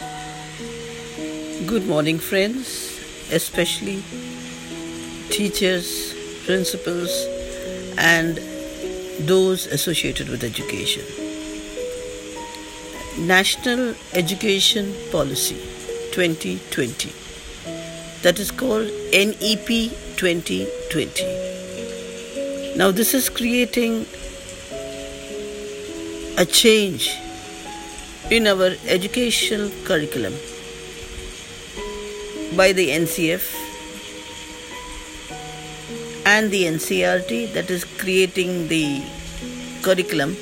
Good morning, friends, especially teachers, principals, and those associated with education. National Education Policy 2020, that is called NEP 2020. Now, this is creating a change in our educational curriculum by the NCF and the NCERT that is creating the curriculum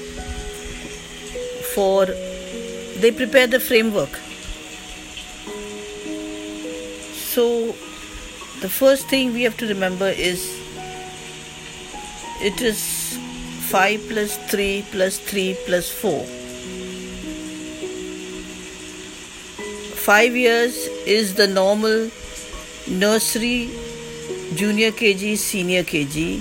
for they prepare the framework. So the first thing we have to remember is it is 5 plus 3 plus 3 plus 4 5 years is the normal nursery junior kg senior kg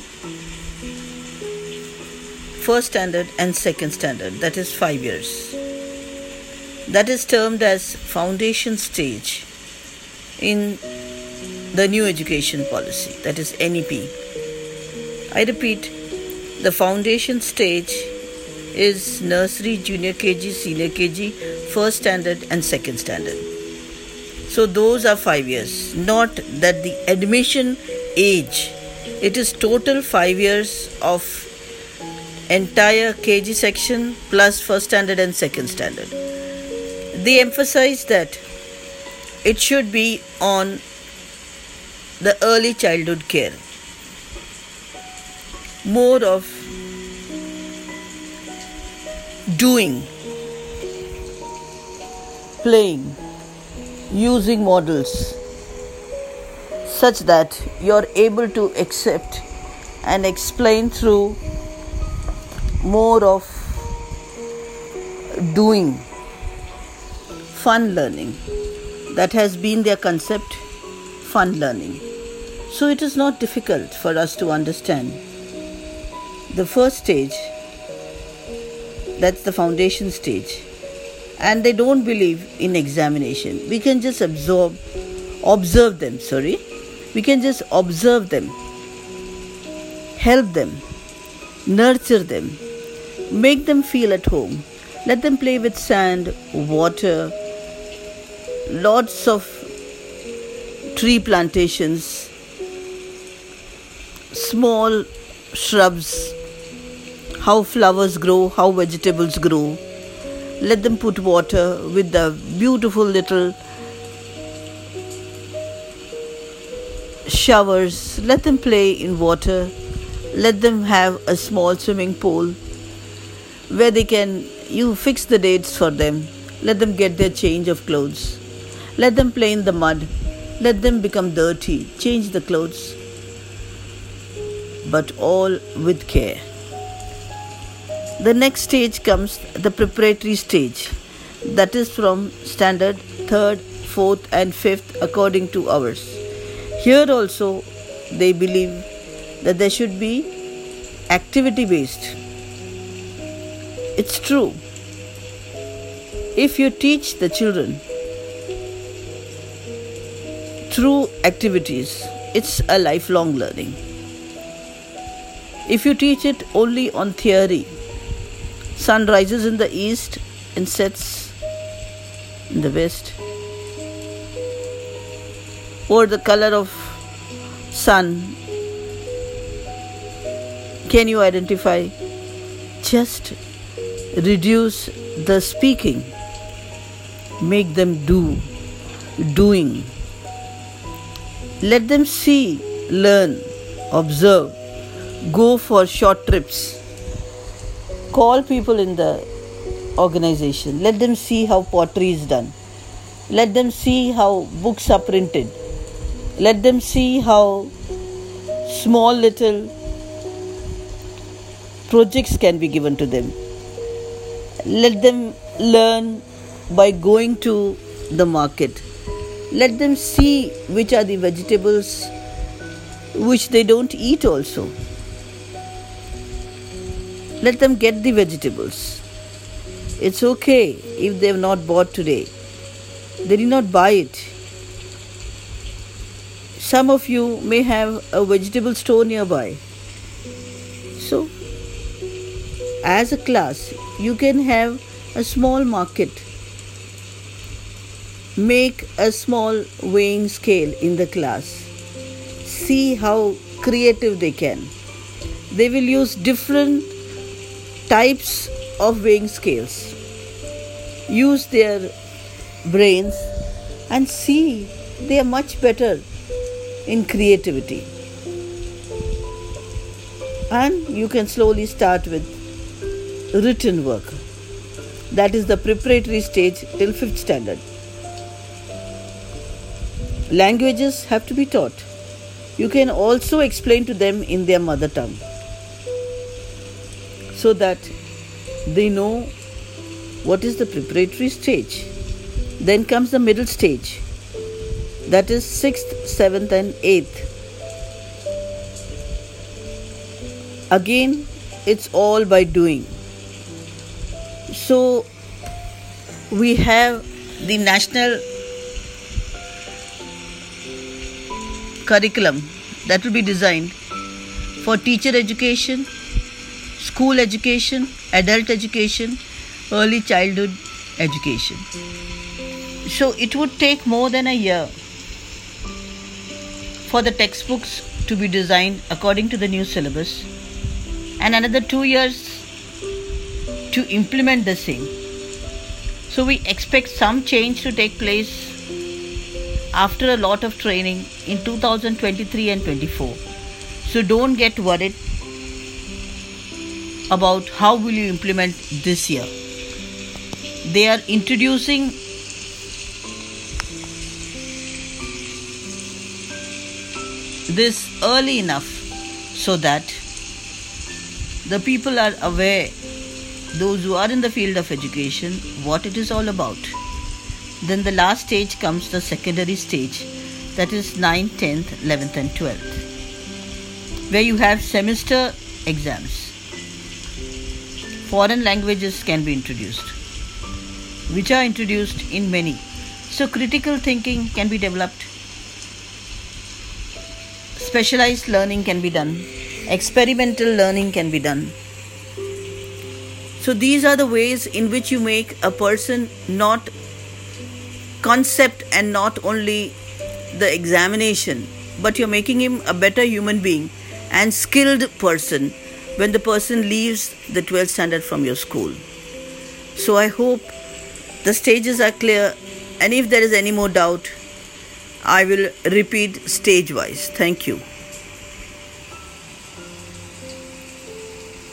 first standard and second standard. That is 5 years. That is termed as foundation stage in the new education policy. That is NEP I repeat the foundation stage is nursery junior kg senior kg first standard and second standard so those are 5 years. Not that the admission age. It is total 5 years of entire kg section plus first standard and second standard. They emphasize that it should be on the early childhood care. More of doing playing using models such that you're able to accept and explain through more of doing fun learning. That has been their concept fun learning. So it is not difficult for us to understand the first stage. That's the foundation stage and they don't believe in examination. We can just absorb observe them sorry. We can just observe them help them nurture them make them feel at home. Let them play with sand water lots of tree plantations small shrubs how flowers grow how vegetables grow let them put water with the beautiful little showers. Let them play in water. Let them have a small swimming pool where they can you fix the dates for them. Let them get their change of clothes. Let them play in the mud. Let them become dirty. Change the clothes. But all with care the next stage comes the preparatory stage, that is from standard third, fourth, and fifth according to ours. Here also, they believe that there should be activity based. It's true. If you teach the children through activities, it's a lifelong learning. If you teach it only on theory, Sun rises in the east and sets in the west. Or the color of sun can you identify? Just reduce the speaking, make them do, doing. Let them see, learn, observe, go for short trips call people in the organization. Let them see how pottery is done. Let them see how books are printed. Let them see how small little projects can be given to them. Let them learn by going to the market. Let them see which are the vegetables which they don't eat also. Let them get the vegetables. It's okay if they've not bought today. they did not buy it. Some of you may have a vegetable store nearby. So, as a class, you can have a small market. Make a small weighing scale in the class. See how creative they can. They will use different types of weighing scales. Use their brains and see they are much better in creativity. And you can slowly start with written work. That is the preparatory stage till 5th standard. Languages have to be taught. You can also explain to them in their mother tongue so that they know what is the preparatory stage. Then comes the middle stage, that is 6th, 7th, and 8th. Again, it's all by doing. So, we have the national curriculum that will be designed for teacher education, school education, adult education, early childhood education. So it would take more than a year for the textbooks to be designed according to the new syllabus and another two years to implement the same. So we expect some change to take place after a lot of training in 2023 and 24. So don't get worried about how will you implement this year. They are introducing this early enough so that the people are aware, those who are in the field of education, what it is all about. Then the last stage comes the secondary stage, that is 9th, 10th, 11th, and 12th, where you have semester exams. Foreign languages can be introduced, which are introduced in many. So, critical thinking can be developed specialized learning can be done, experimental learning can be done. So, these are the ways in which you make a person not concept and not only the examination, but you're making him a better human being and skilled person when the person leaves the 12th standard from your school. So, I hope the stages are clear, and if there is any more doubt, I will repeat stage wise. Thank you.